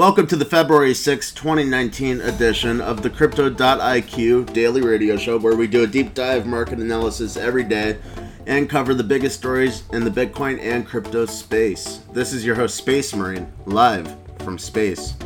Welcome to the February 6, 2019 edition of the Crypto.IQ daily radio show where we do a deep dive market analysis every day and cover the biggest stories in the Bitcoin and crypto space. This is your host, Space Marine, live from space.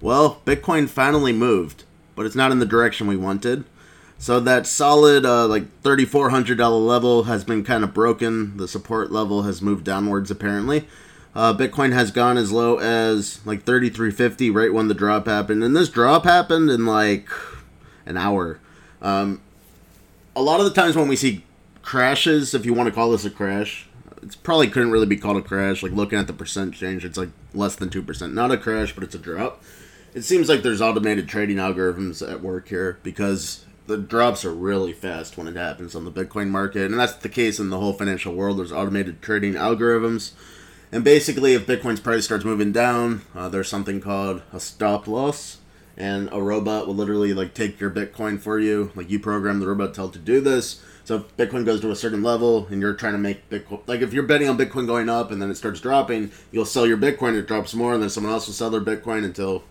Well, Bitcoin finally moved, but it's not in the direction we wanted. So that solid uh, like $3,400 level has been kind of broken. The support level has moved downwards apparently. Uh, Bitcoin has gone as low as like 3350 right when the drop happened, and this drop happened in like an hour. Um, a lot of the times when we see crashes, if you want to call this a crash, it probably couldn't really be called a crash. Like looking at the percent change, it's like less than two percent. Not a crash, but it's a drop. It seems like there's automated trading algorithms at work here because the drops are really fast when it happens on the Bitcoin market, and that's the case in the whole financial world. There's automated trading algorithms and basically, if Bitcoin's price starts moving down, uh, there's something called a stop loss, and a robot will literally like take your Bitcoin for you. Like you program the robot to tell it to do this. So if Bitcoin goes to a certain level and you're trying to make Bitcoin, like if you're betting on Bitcoin going up and then it starts dropping, you'll sell your Bitcoin. It drops more, and then someone else will sell their Bitcoin until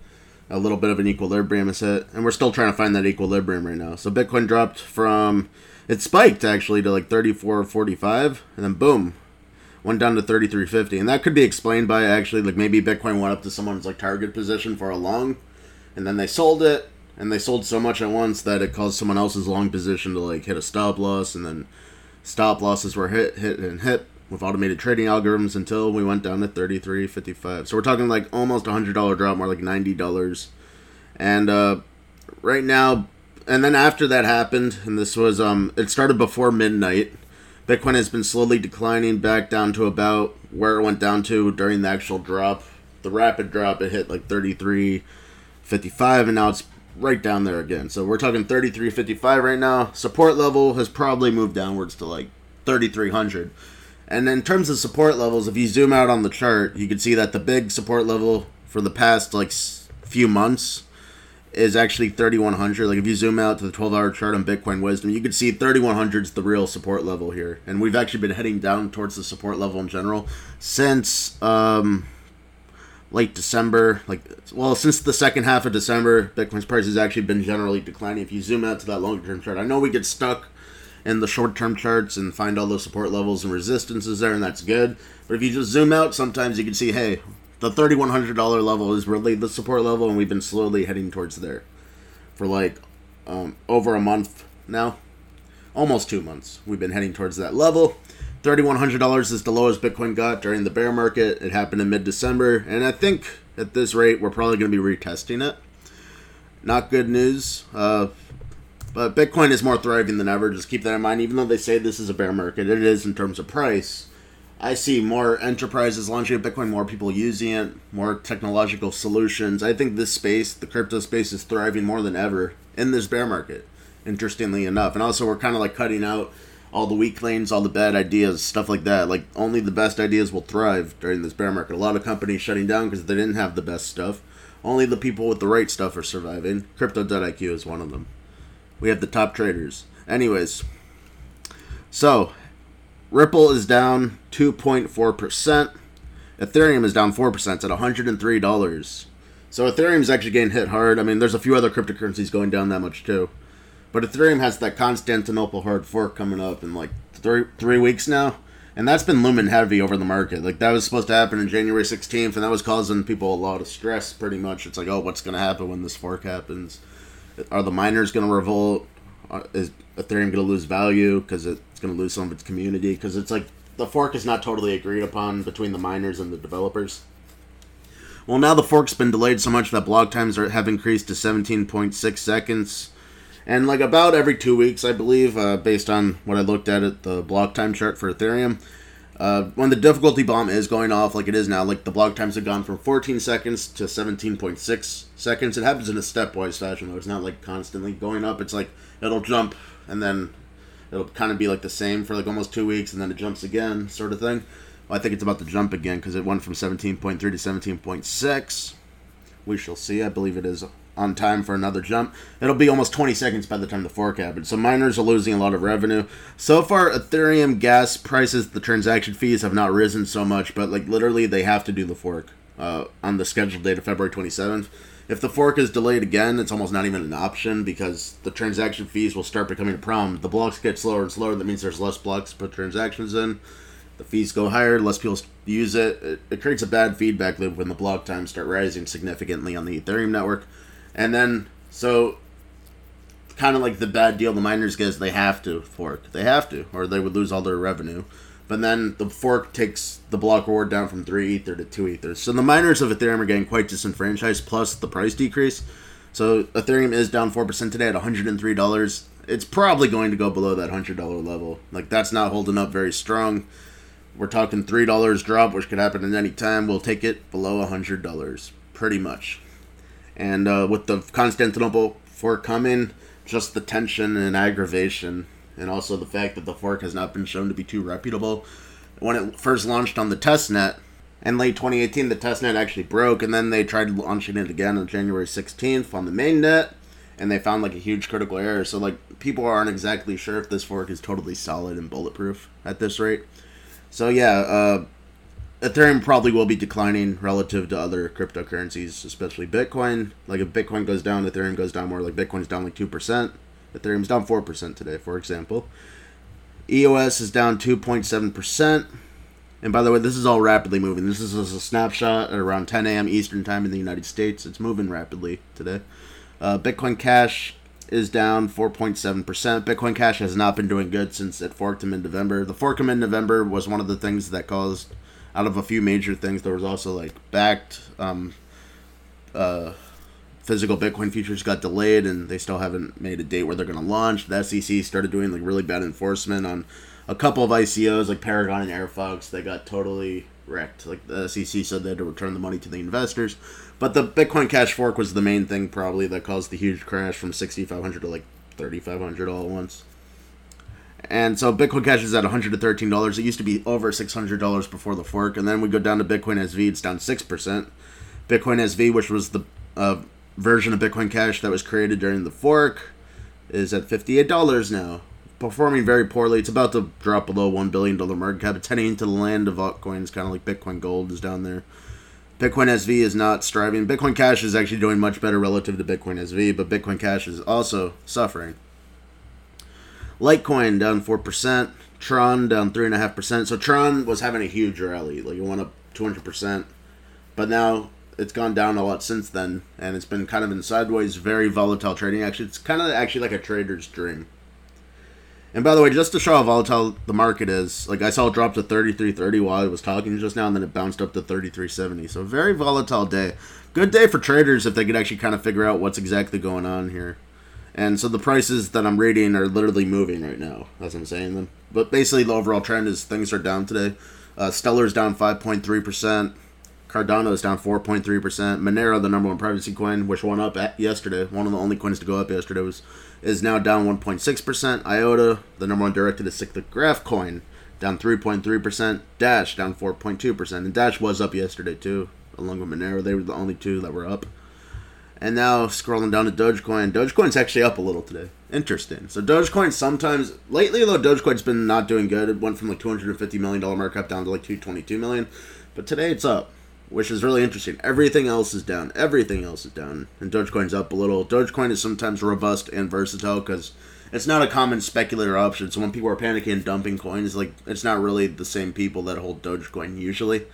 a little bit of an equilibrium is hit. And we're still trying to find that equilibrium right now. So Bitcoin dropped from it spiked actually to like 34 or 45, and then boom, went down to 3350 and that could be explained by actually like maybe bitcoin went up to someone's like target position for a long and then they sold it and they sold so much at once that it caused someone else's long position to like hit a stop loss and then stop losses were hit hit and hit with automated trading algorithms until we went down to 33.55 so we're talking like almost a hundred dollar drop more like 90 dollars. And uh right now and then after that happened and this was um it started before midnight Bitcoin has been slowly declining back down to about where it went down to during the actual drop. The rapid drop, it hit like 33.55, and now it's right down there again. So we're talking 33.55 right now. Support level has probably moved downwards to like 3,300. And in terms of support levels, if you zoom out on the chart, you can see that the big support level for the past like few months is actually 3100. Like if you zoom out to the 12 hour chart on Bitcoin Wisdom, you can see 3100 is the real support level here. And we've actually been heading down towards the support level in general since um, late December. Like, well, since the second half of December, Bitcoin's price has actually been generally declining. If you zoom out to that longer term chart, I know we get stuck in the short term charts and find all those support levels and resistances there, and that's good. But if you just zoom out, sometimes you can see, hey, the $3,100 level is really the support level, and we've been slowly heading towards there for like um, over a month now. Almost two months. We've been heading towards that level. $3,100 is the lowest Bitcoin got during the bear market. It happened in mid December, and I think at this rate, we're probably going to be retesting it. Not good news. Uh, but Bitcoin is more thriving than ever. Just keep that in mind. Even though they say this is a bear market, it is in terms of price. I see more enterprises launching Bitcoin, more people using it, more technological solutions. I think this space, the crypto space, is thriving more than ever in this bear market. Interestingly enough, and also we're kind of like cutting out all the weak lanes, all the bad ideas, stuff like that. Like only the best ideas will thrive during this bear market. A lot of companies shutting down because they didn't have the best stuff. Only the people with the right stuff are surviving. Crypto.IQ is one of them. We have the top traders. Anyways, so Ripple is down 2.4%. Ethereum is down 4%. It's at $103. So Ethereum is actually getting hit hard. I mean, there's a few other cryptocurrencies going down that much too. But Ethereum has that Constantinople hard fork coming up in like three three weeks now. And that's been looming heavy over the market. Like that was supposed to happen in January 16th, and that was causing people a lot of stress. Pretty much, it's like, oh, what's going to happen when this fork happens? Are the miners going to revolt? Is Ethereum going to lose value because it's going to lose some of its community? Because it's like the fork is not totally agreed upon between the miners and the developers. Well, now the fork's been delayed so much that block times are, have increased to 17.6 seconds. And like about every two weeks, I believe, uh, based on what I looked at at the block time chart for Ethereum, uh, when the difficulty bomb is going off like it is now, like the block times have gone from 14 seconds to 17.6 seconds. It happens in a stepwise fashion, though. It's not like constantly going up. It's like it'll jump and then it'll kind of be like the same for like almost two weeks and then it jumps again, sort of thing. Well, I think it's about to jump again because it went from 17.3 to 17.6. We shall see. I believe it is on time for another jump. It'll be almost 20 seconds by the time the fork happens. So miners are losing a lot of revenue. So far, Ethereum gas prices, the transaction fees have not risen so much, but like literally they have to do the fork. uh, on the scheduled date of February 27th. If the fork is delayed again, it's almost not even an option because the transaction fees will start becoming a problem. The blocks get slower and slower. That means there's less blocks to put transactions in. The fees go higher, less people use it. It, it creates a bad feedback loop when the block times start rising significantly on the Ethereum network. And then, so kind of like the bad deal the miners get is they have to fork. They have to, or they would lose all their revenue. But then the fork takes the block reward down from 3 Ether to 2 Ether. So the miners of Ethereum are getting quite disenfranchised, plus the price decrease. So Ethereum is down 4% today at $103. It's probably going to go below that $100 level. Like, that's not holding up very strong. We're talking $3 drop, which could happen at any time. We'll take it below $100, pretty much. And uh, with the Constantinople fork coming, just the tension and aggravation and also the fact that the fork has not been shown to be too reputable. When it first launched on the testnet in late 2018, the testnet actually broke, and then they tried launching it again on January 16th on the mainnet, and they found like a huge critical error. So like people aren't exactly sure if this fork is totally solid and bulletproof at this rate. So yeah, uh, Ethereum probably will be declining relative to other cryptocurrencies, especially Bitcoin. Like if Bitcoin goes down, Ethereum goes down more. Like Bitcoin's down like two percent. Ethereum's down 4% today, for example. EOS is down 2.7%. And by the way, this is all rapidly moving. This is a snapshot at around 10 a.m. Eastern Time in the United States. It's moving rapidly today. Uh, Bitcoin Cash is down 4.7%. Bitcoin Cash has not been doing good since it forked him in November. The fork him in November was one of the things that caused, out of a few major things, there was also like Bakkt um, uh, physical Bitcoin futures got delayed and they still haven't made a date where they're going to launch. The SEC started doing like really bad enforcement on a couple of ICOs like Paragon and Airfox. They got totally wrecked. Like the SEC said they had to return the money to the investors. But the Bitcoin Cash fork was the main thing probably that caused the huge crash from 6500 to like 3500 all at once. And so Bitcoin Cash is at $113. It used to be over $600 before the fork. And then we go down to Bitcoin SV, it's down 6%. Bitcoin SV, which was the uh, version of Bitcoin Cash that was created during the fork is at $58 now. Performing very poorly. It's about to drop below $1 billion market cap. It's heading into the land of altcoins, kind of like Bitcoin Gold is down there. Bitcoin SV is not striving. Bitcoin Cash is actually doing much better relative to Bitcoin SV, but Bitcoin Cash is also suffering. Litecoin down 4%. Tron down 3.5%. So Tron was having a huge rally. Like it went up 200%. But now it's gone down a lot since then, and it's been kind of in sideways, very volatile trading. Actually, it's kind of actually like a trader's dream. And by the way, just to show how volatile the market is, like I saw it drop to 33.30 while I was talking just now, and then it bounced up to 33.70. So very volatile day. Good day for traders if they could actually kind of figure out what's exactly going on here. And so the prices that I'm reading are literally moving right now, as I'm saying them. But basically, the overall trend is things are down today. Uh, Stellar's down 5.3 percent. Cardano is down 4.3%. Monero, the number one privacy coin, which went up yesterday, one of the only coins to go up yesterday, was is now down 1.6%. IOTA, the number one directed acyclic graph coin, down 3.3%. Dash down 4.2%. And Dash was up yesterday too, along with Monero. They were the only two that were up. And now scrolling down to Dogecoin. Dogecoin's actually up a little today. Interesting. So Dogecoin sometimes lately though Dogecoin's been not doing good. It went from like 250 million dollar markup down to like 222 million, but today it's up which is really interesting. Everything else is down. Everything else is down. And Dogecoin's up a little. Dogecoin is sometimes robust and versatile because it's not a common speculator option. So when people are panicking and dumping coins, like it's not really the same people that hold Dogecoin usually.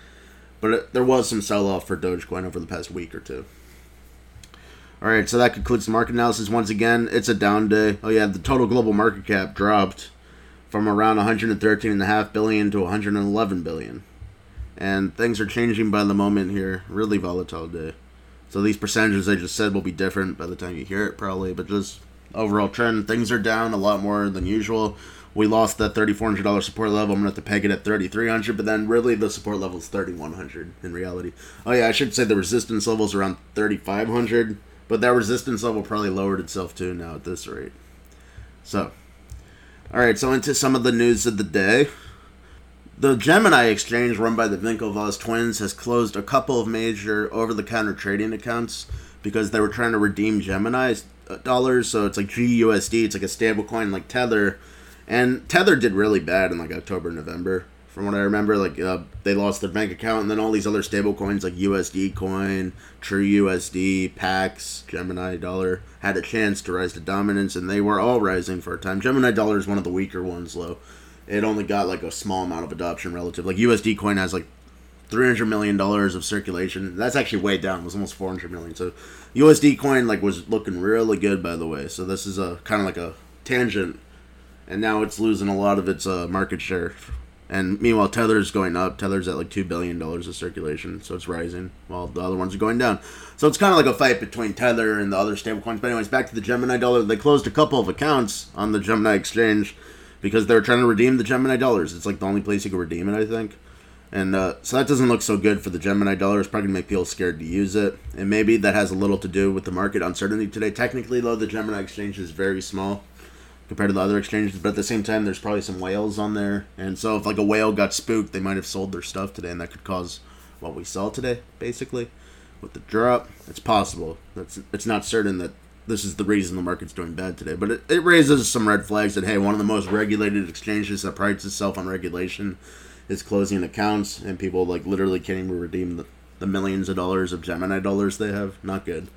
But it, there was some sell off for Dogecoin over the past week or two. All right, so that concludes the market analysis. Once again, it's a down day. Oh yeah, the total global market cap dropped from around 113.5 billion to 111 billion and things are changing by the moment here. Really volatile day. So these percentages I just said will be different by the time you hear it, probably. But just overall trend, things are down a lot more than usual. We lost that $3,400 support level. I'm gonna have to peg it at 3,300, but then really the support level is 3,100 in reality. Oh yeah, I should say the resistance level is around 3,500, but that resistance level probably lowered itself too now at this rate. So, all right, so into some of the news of the day. The Gemini exchange run by the Winklevoss twins has closed a couple of major over the counter trading accounts because they were trying to redeem Gemini dollars. So it's like GUSD, it's like a stable coin like Tether. And Tether did really bad in like October, November from what I remember. Like uh, they lost their bank account, and then all these other stable coins like USD Coin, True USD, Pax, Gemini Dollar had a chance to rise to dominance, and they were all rising for a time. Gemini Dollar is one of the weaker ones, though. It only got like a small amount of adoption relative. Like USD Coin has like three hundred million dollars of circulation. That's actually way down. It was almost four hundred million. So USD Coin like was looking really good, by the way. So this is a kind of like a tangent, and now it's losing a lot of its uh, market share and meanwhile, Tether's going up. Tether's at like two billion dollars of circulation, so it's rising, while the other ones are going down. So it's kind of like a fight between Tether and the other stablecoins. But anyways, back to the Gemini dollar. They closed a couple of accounts on the Gemini exchange because they were trying to redeem the Gemini dollars. It's like the only place you can redeem it, I think. And uh, so that doesn't look so good for the Gemini dollar. It's probably gonna make people scared to use it, and maybe that has a little to do with the market uncertainty today. Technically, though, the Gemini exchange is very small compared to the other exchanges. But at the same time, there's probably some whales on there, and so if like a whale got spooked, they might have sold their stuff today, and that could cause what we saw today, basically, with the drop. It's possible. That's it's not certain that this is the reason the market's doing bad today, but it, it raises some red flags that hey, one of the most regulated exchanges that prides itself on regulation is closing accounts, and people like literally can't even redeem the, the millions of dollars of Gemini dollars they have. Not good.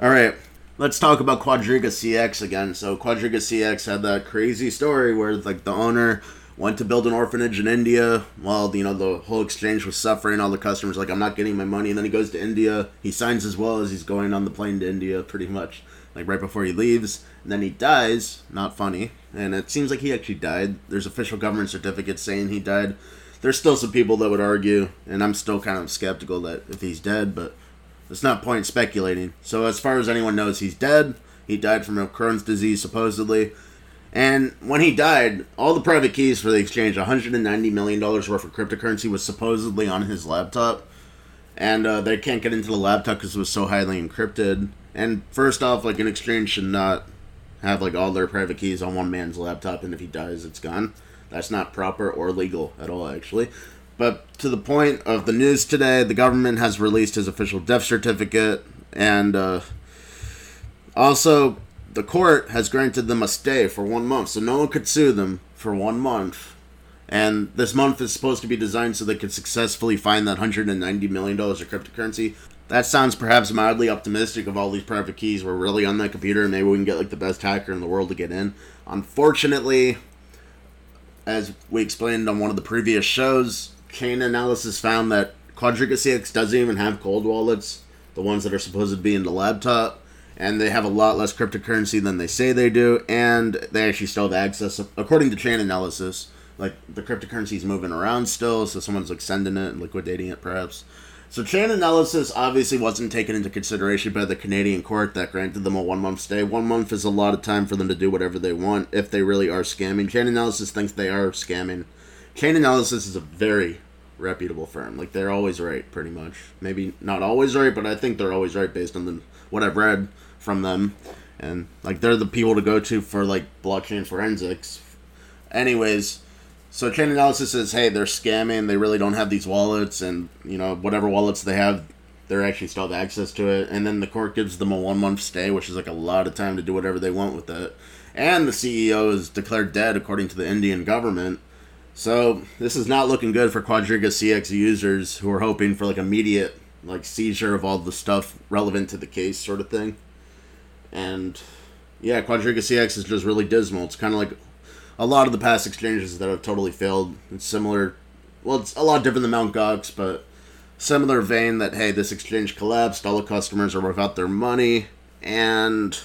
All right, let's talk about Quadriga CX again. So Quadriga CX had that crazy story where like the owner went to build an orphanage in India while you know the whole exchange was suffering. All the customers like I'm not getting my money, and then he goes to India. He signs as well as he's going on the plane to India, pretty much like right before he leaves. And then he dies. Not funny. And it seems like he actually died. There's official government certificates saying he died. There's still some people that would argue, and I'm still kind of skeptical that if he's dead, but it's not point speculating. So as far as anyone knows, he's dead. He died from a Crohn's disease, supposedly. And when he died, all the private keys for the exchange, $190 million worth of cryptocurrency, was supposedly on his laptop. And uh, they can't get into the laptop because it was so highly encrypted. And first off, like an exchange should not have like all their private keys on one man's laptop, and if he dies, it's gone. That's not proper or legal at all, actually. But to the point of the news today, the government has released his official death certificate, and uh, also the court has granted them a stay for one month, so no one could sue them for one month. And this month is supposed to be designed so they could successfully find that $190 million of cryptocurrency. That sounds perhaps mildly optimistic if all these private keys were really on that computer and maybe we can get like the best hacker in the world to get in. Unfortunately, as we explained on one of the previous shows, Chainalysis found that Quadriga CX doesn't even have cold wallets, the ones that are supposed to be in the laptop, and they have a lot less cryptocurrency than they say they do, and they actually still have access, according to Chainalysis. Like the cryptocurrency is moving around still, so someone's like sending it and liquidating it, perhaps. So Chainalysis obviously wasn't taken into consideration by the Canadian court that granted them a one month stay. One month is a lot of time for them to do whatever they want if they really are scamming. Chainalysis thinks they are scamming. Chainalysis is a very reputable firm. Like they're always right, pretty much. Maybe not always right, but I think they're always right based on the what I've read from them. And like they're the people to go to for like blockchain forensics. Anyways, so Chainalysis says, hey, they're scamming. They really don't have these wallets, and you know whatever wallets they have, they're actually still have access to it. And then the court gives them a one month stay, which is like a lot of time to do whatever they want with it. And the CEO is declared dead according to the Indian government. So this is not looking good for Quadriga CX users who are hoping for like immediate like seizure of all the stuff relevant to the case sort of thing. And yeah, Quadriga CX is just really dismal. It's kind of like a lot of the past exchanges that have totally failed. It's similar. Well, it's a lot different than Mt. Gox, but similar vein that hey, this exchange collapsed. All the customers are without their money, and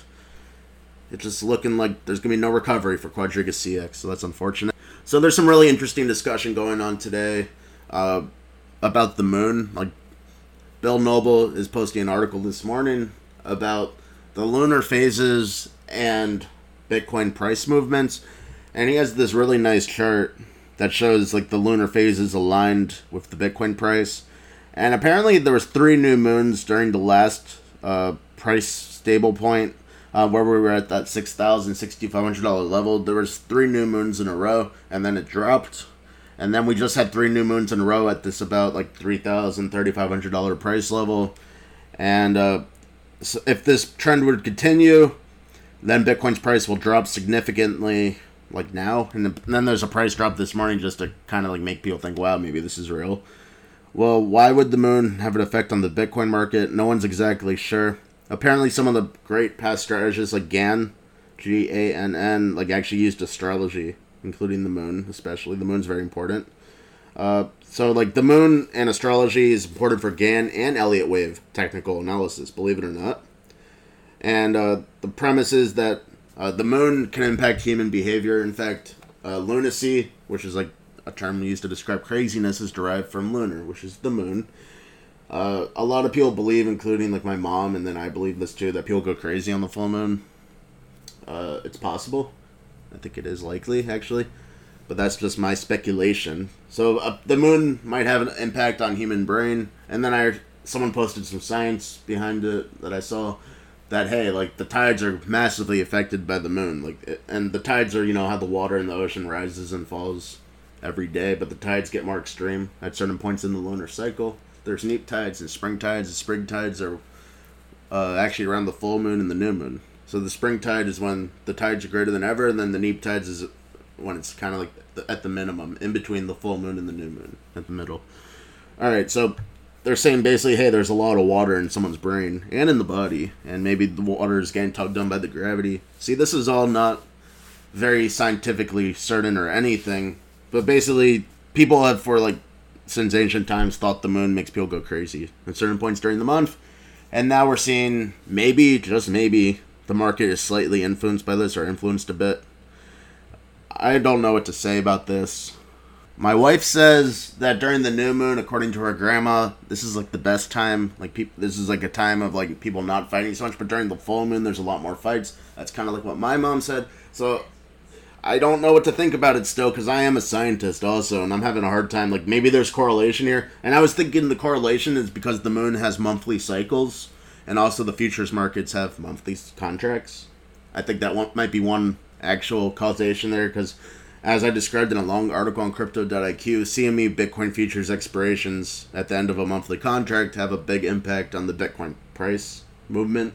it's just looking like there's gonna be no recovery for Quadriga CX. So that's unfortunate. So there's some really interesting discussion going on today uh, about the moon. Like Bill Noble is posting an article this morning about the lunar phases and Bitcoin price movements, and he has this really nice chart that shows like the lunar phases aligned with the Bitcoin price. And apparently there was three new moons during the last uh, price stable point uh, where we were at that six thousand, five hundred dollar level. There was three new moons in a row, and then it dropped, and then we just had three new moons in a row at this about like three thousand, thirty five hundred dollar price level, and uh, so if this trend would continue, then Bitcoin's price will drop significantly like now, and then there's a price drop this morning just to kind of like make people think, wow, maybe this is real. Well, why would the moon have an effect on the Bitcoin market? No one's exactly sure. Apparently, some of the great past strategists like Gann, G A N N, like actually used astrology, including the moon, especially. The moon's very important. Uh, so, like, the moon and astrology is important for Gann and Elliott wave technical analysis, believe it or not. And uh, the premise is that uh, the moon can impact human behavior. In fact, uh, lunacy, which is like a term used to describe craziness, is derived from lunar, which is the moon. Uh, a lot of people believe, including like my mom, and then I believe this too, that people go crazy on the full moon. Uh, it's possible. I think it is likely, actually, but that's just my speculation. So uh, the moon might have an impact on human brain, and then I someone posted some science behind it that I saw that hey, like the tides are massively affected by the moon, like and the tides are you know how the water in the ocean rises and falls every day, but the tides get more extreme at certain points in the lunar cycle there's neap tides and spring tides. And spring tides are uh, actually around the full moon and the new moon. So the spring tide is when the tides are greater than ever, and then the neap tides is when it's kind of like the, at the minimum, in between the full moon and the new moon, at the middle. All right, so they're saying basically, hey, there's a lot of water in someone's brain and in the body, and maybe the water is getting tugged down by the gravity. See, this is all not very scientifically certain or anything, but basically, people have for like since ancient times thought the moon makes people go crazy at certain points during the month. And now we're seeing maybe, just maybe, the market is slightly influenced by this or influenced a bit. I don't know what to say about this. My wife says that during the new moon, according to her grandma, this is like the best time. Like people, this is like a time of like people not fighting so much. But during the full moon, there's a lot more fights. That's kind of like what my mom said. So I don't know what to think about it still because I am a scientist also, and I'm having a hard time. Like maybe there's correlation here, and I was thinking the correlation is because the moon has monthly cycles, and also the futures markets have monthly contracts. I think that one might be one actual causation there because, as I described in a long article on Crypto.iq, CME Bitcoin futures expirations at the end of a monthly contract have a big impact on the Bitcoin price movement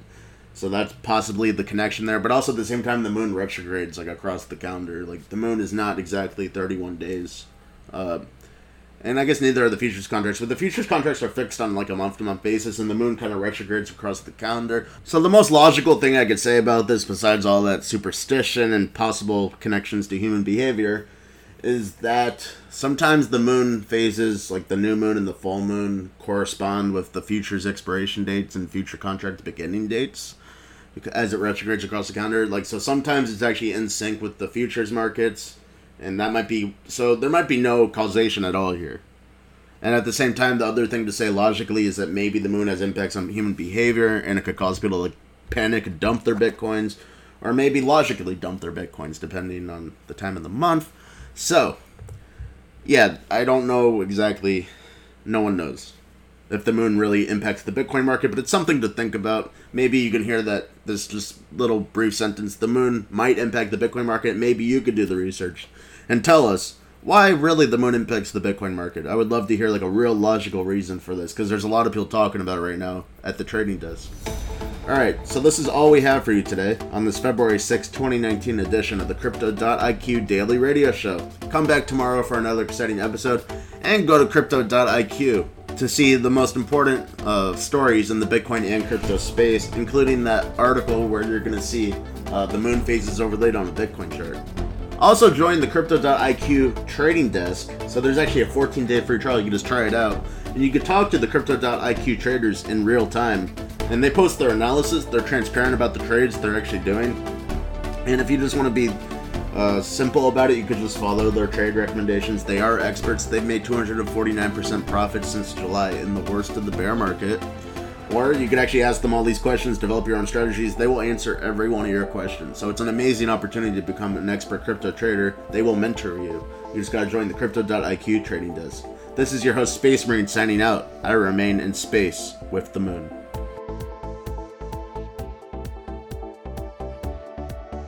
so that's possibly the connection there. But also at the same time, the moon retrogrades like across the calendar. Like the moon is not exactly 31 days. Uh, and I guess neither are the futures contracts, but the futures contracts are fixed on like a month to month basis, and the moon kind of retrogrades across the calendar. So the most logical thing I could say about this, besides all that superstition and possible connections to human behavior, is that sometimes the moon phases, like the new moon and the full moon, correspond with the futures expiration dates and future contract beginning dates as it retrogrades across the calendar. Like so, sometimes it's actually in sync with the futures markets, and that might be so. There might be no causation at all here. And at the same time, the other thing to say logically is that maybe the moon has impacts on human behavior, and it could cause people to panic, dump their bitcoins, or maybe logically dump their bitcoins depending on the time of the month. So, yeah, I don't know exactly. No one knows if the moon really impacts the Bitcoin market, but it's something to think about. Maybe you can hear that this just little brief sentence the moon might impact the Bitcoin market. Maybe you could do the research and tell us why really the moon impacts the Bitcoin market. I would love to hear like a real logical reason for this because there's a lot of people talking about it right now at the trading desk. All right, so this is all we have for you today on this February 6, 2019 edition of the Crypto.iq Daily Radio Show. Come back tomorrow for another exciting episode and go to Crypto.iq to see the most important uh, stories in the Bitcoin and crypto space, including that article where you're going to see uh, the moon phases overlaid on a Bitcoin chart. Also, join the Crypto.iq trading desk. So there's actually a 14 day free trial. You can just try it out. And you can talk to the Crypto.iq traders in real time. And they post their analysis. They're transparent about the trades they're actually doing. And if you just want to be uh, simple about it, you could just follow their trade recommendations. They are experts. They've made 249% profit since July in the worst of the bear market. Or you could actually ask them all these questions, develop your own strategies. They will answer every one of your questions. So it's an amazing opportunity to become an expert crypto trader. They will mentor you. You just got to join the Crypto.iq trading desk. This is your host, Space Marine, signing out. I remain in space with the moon.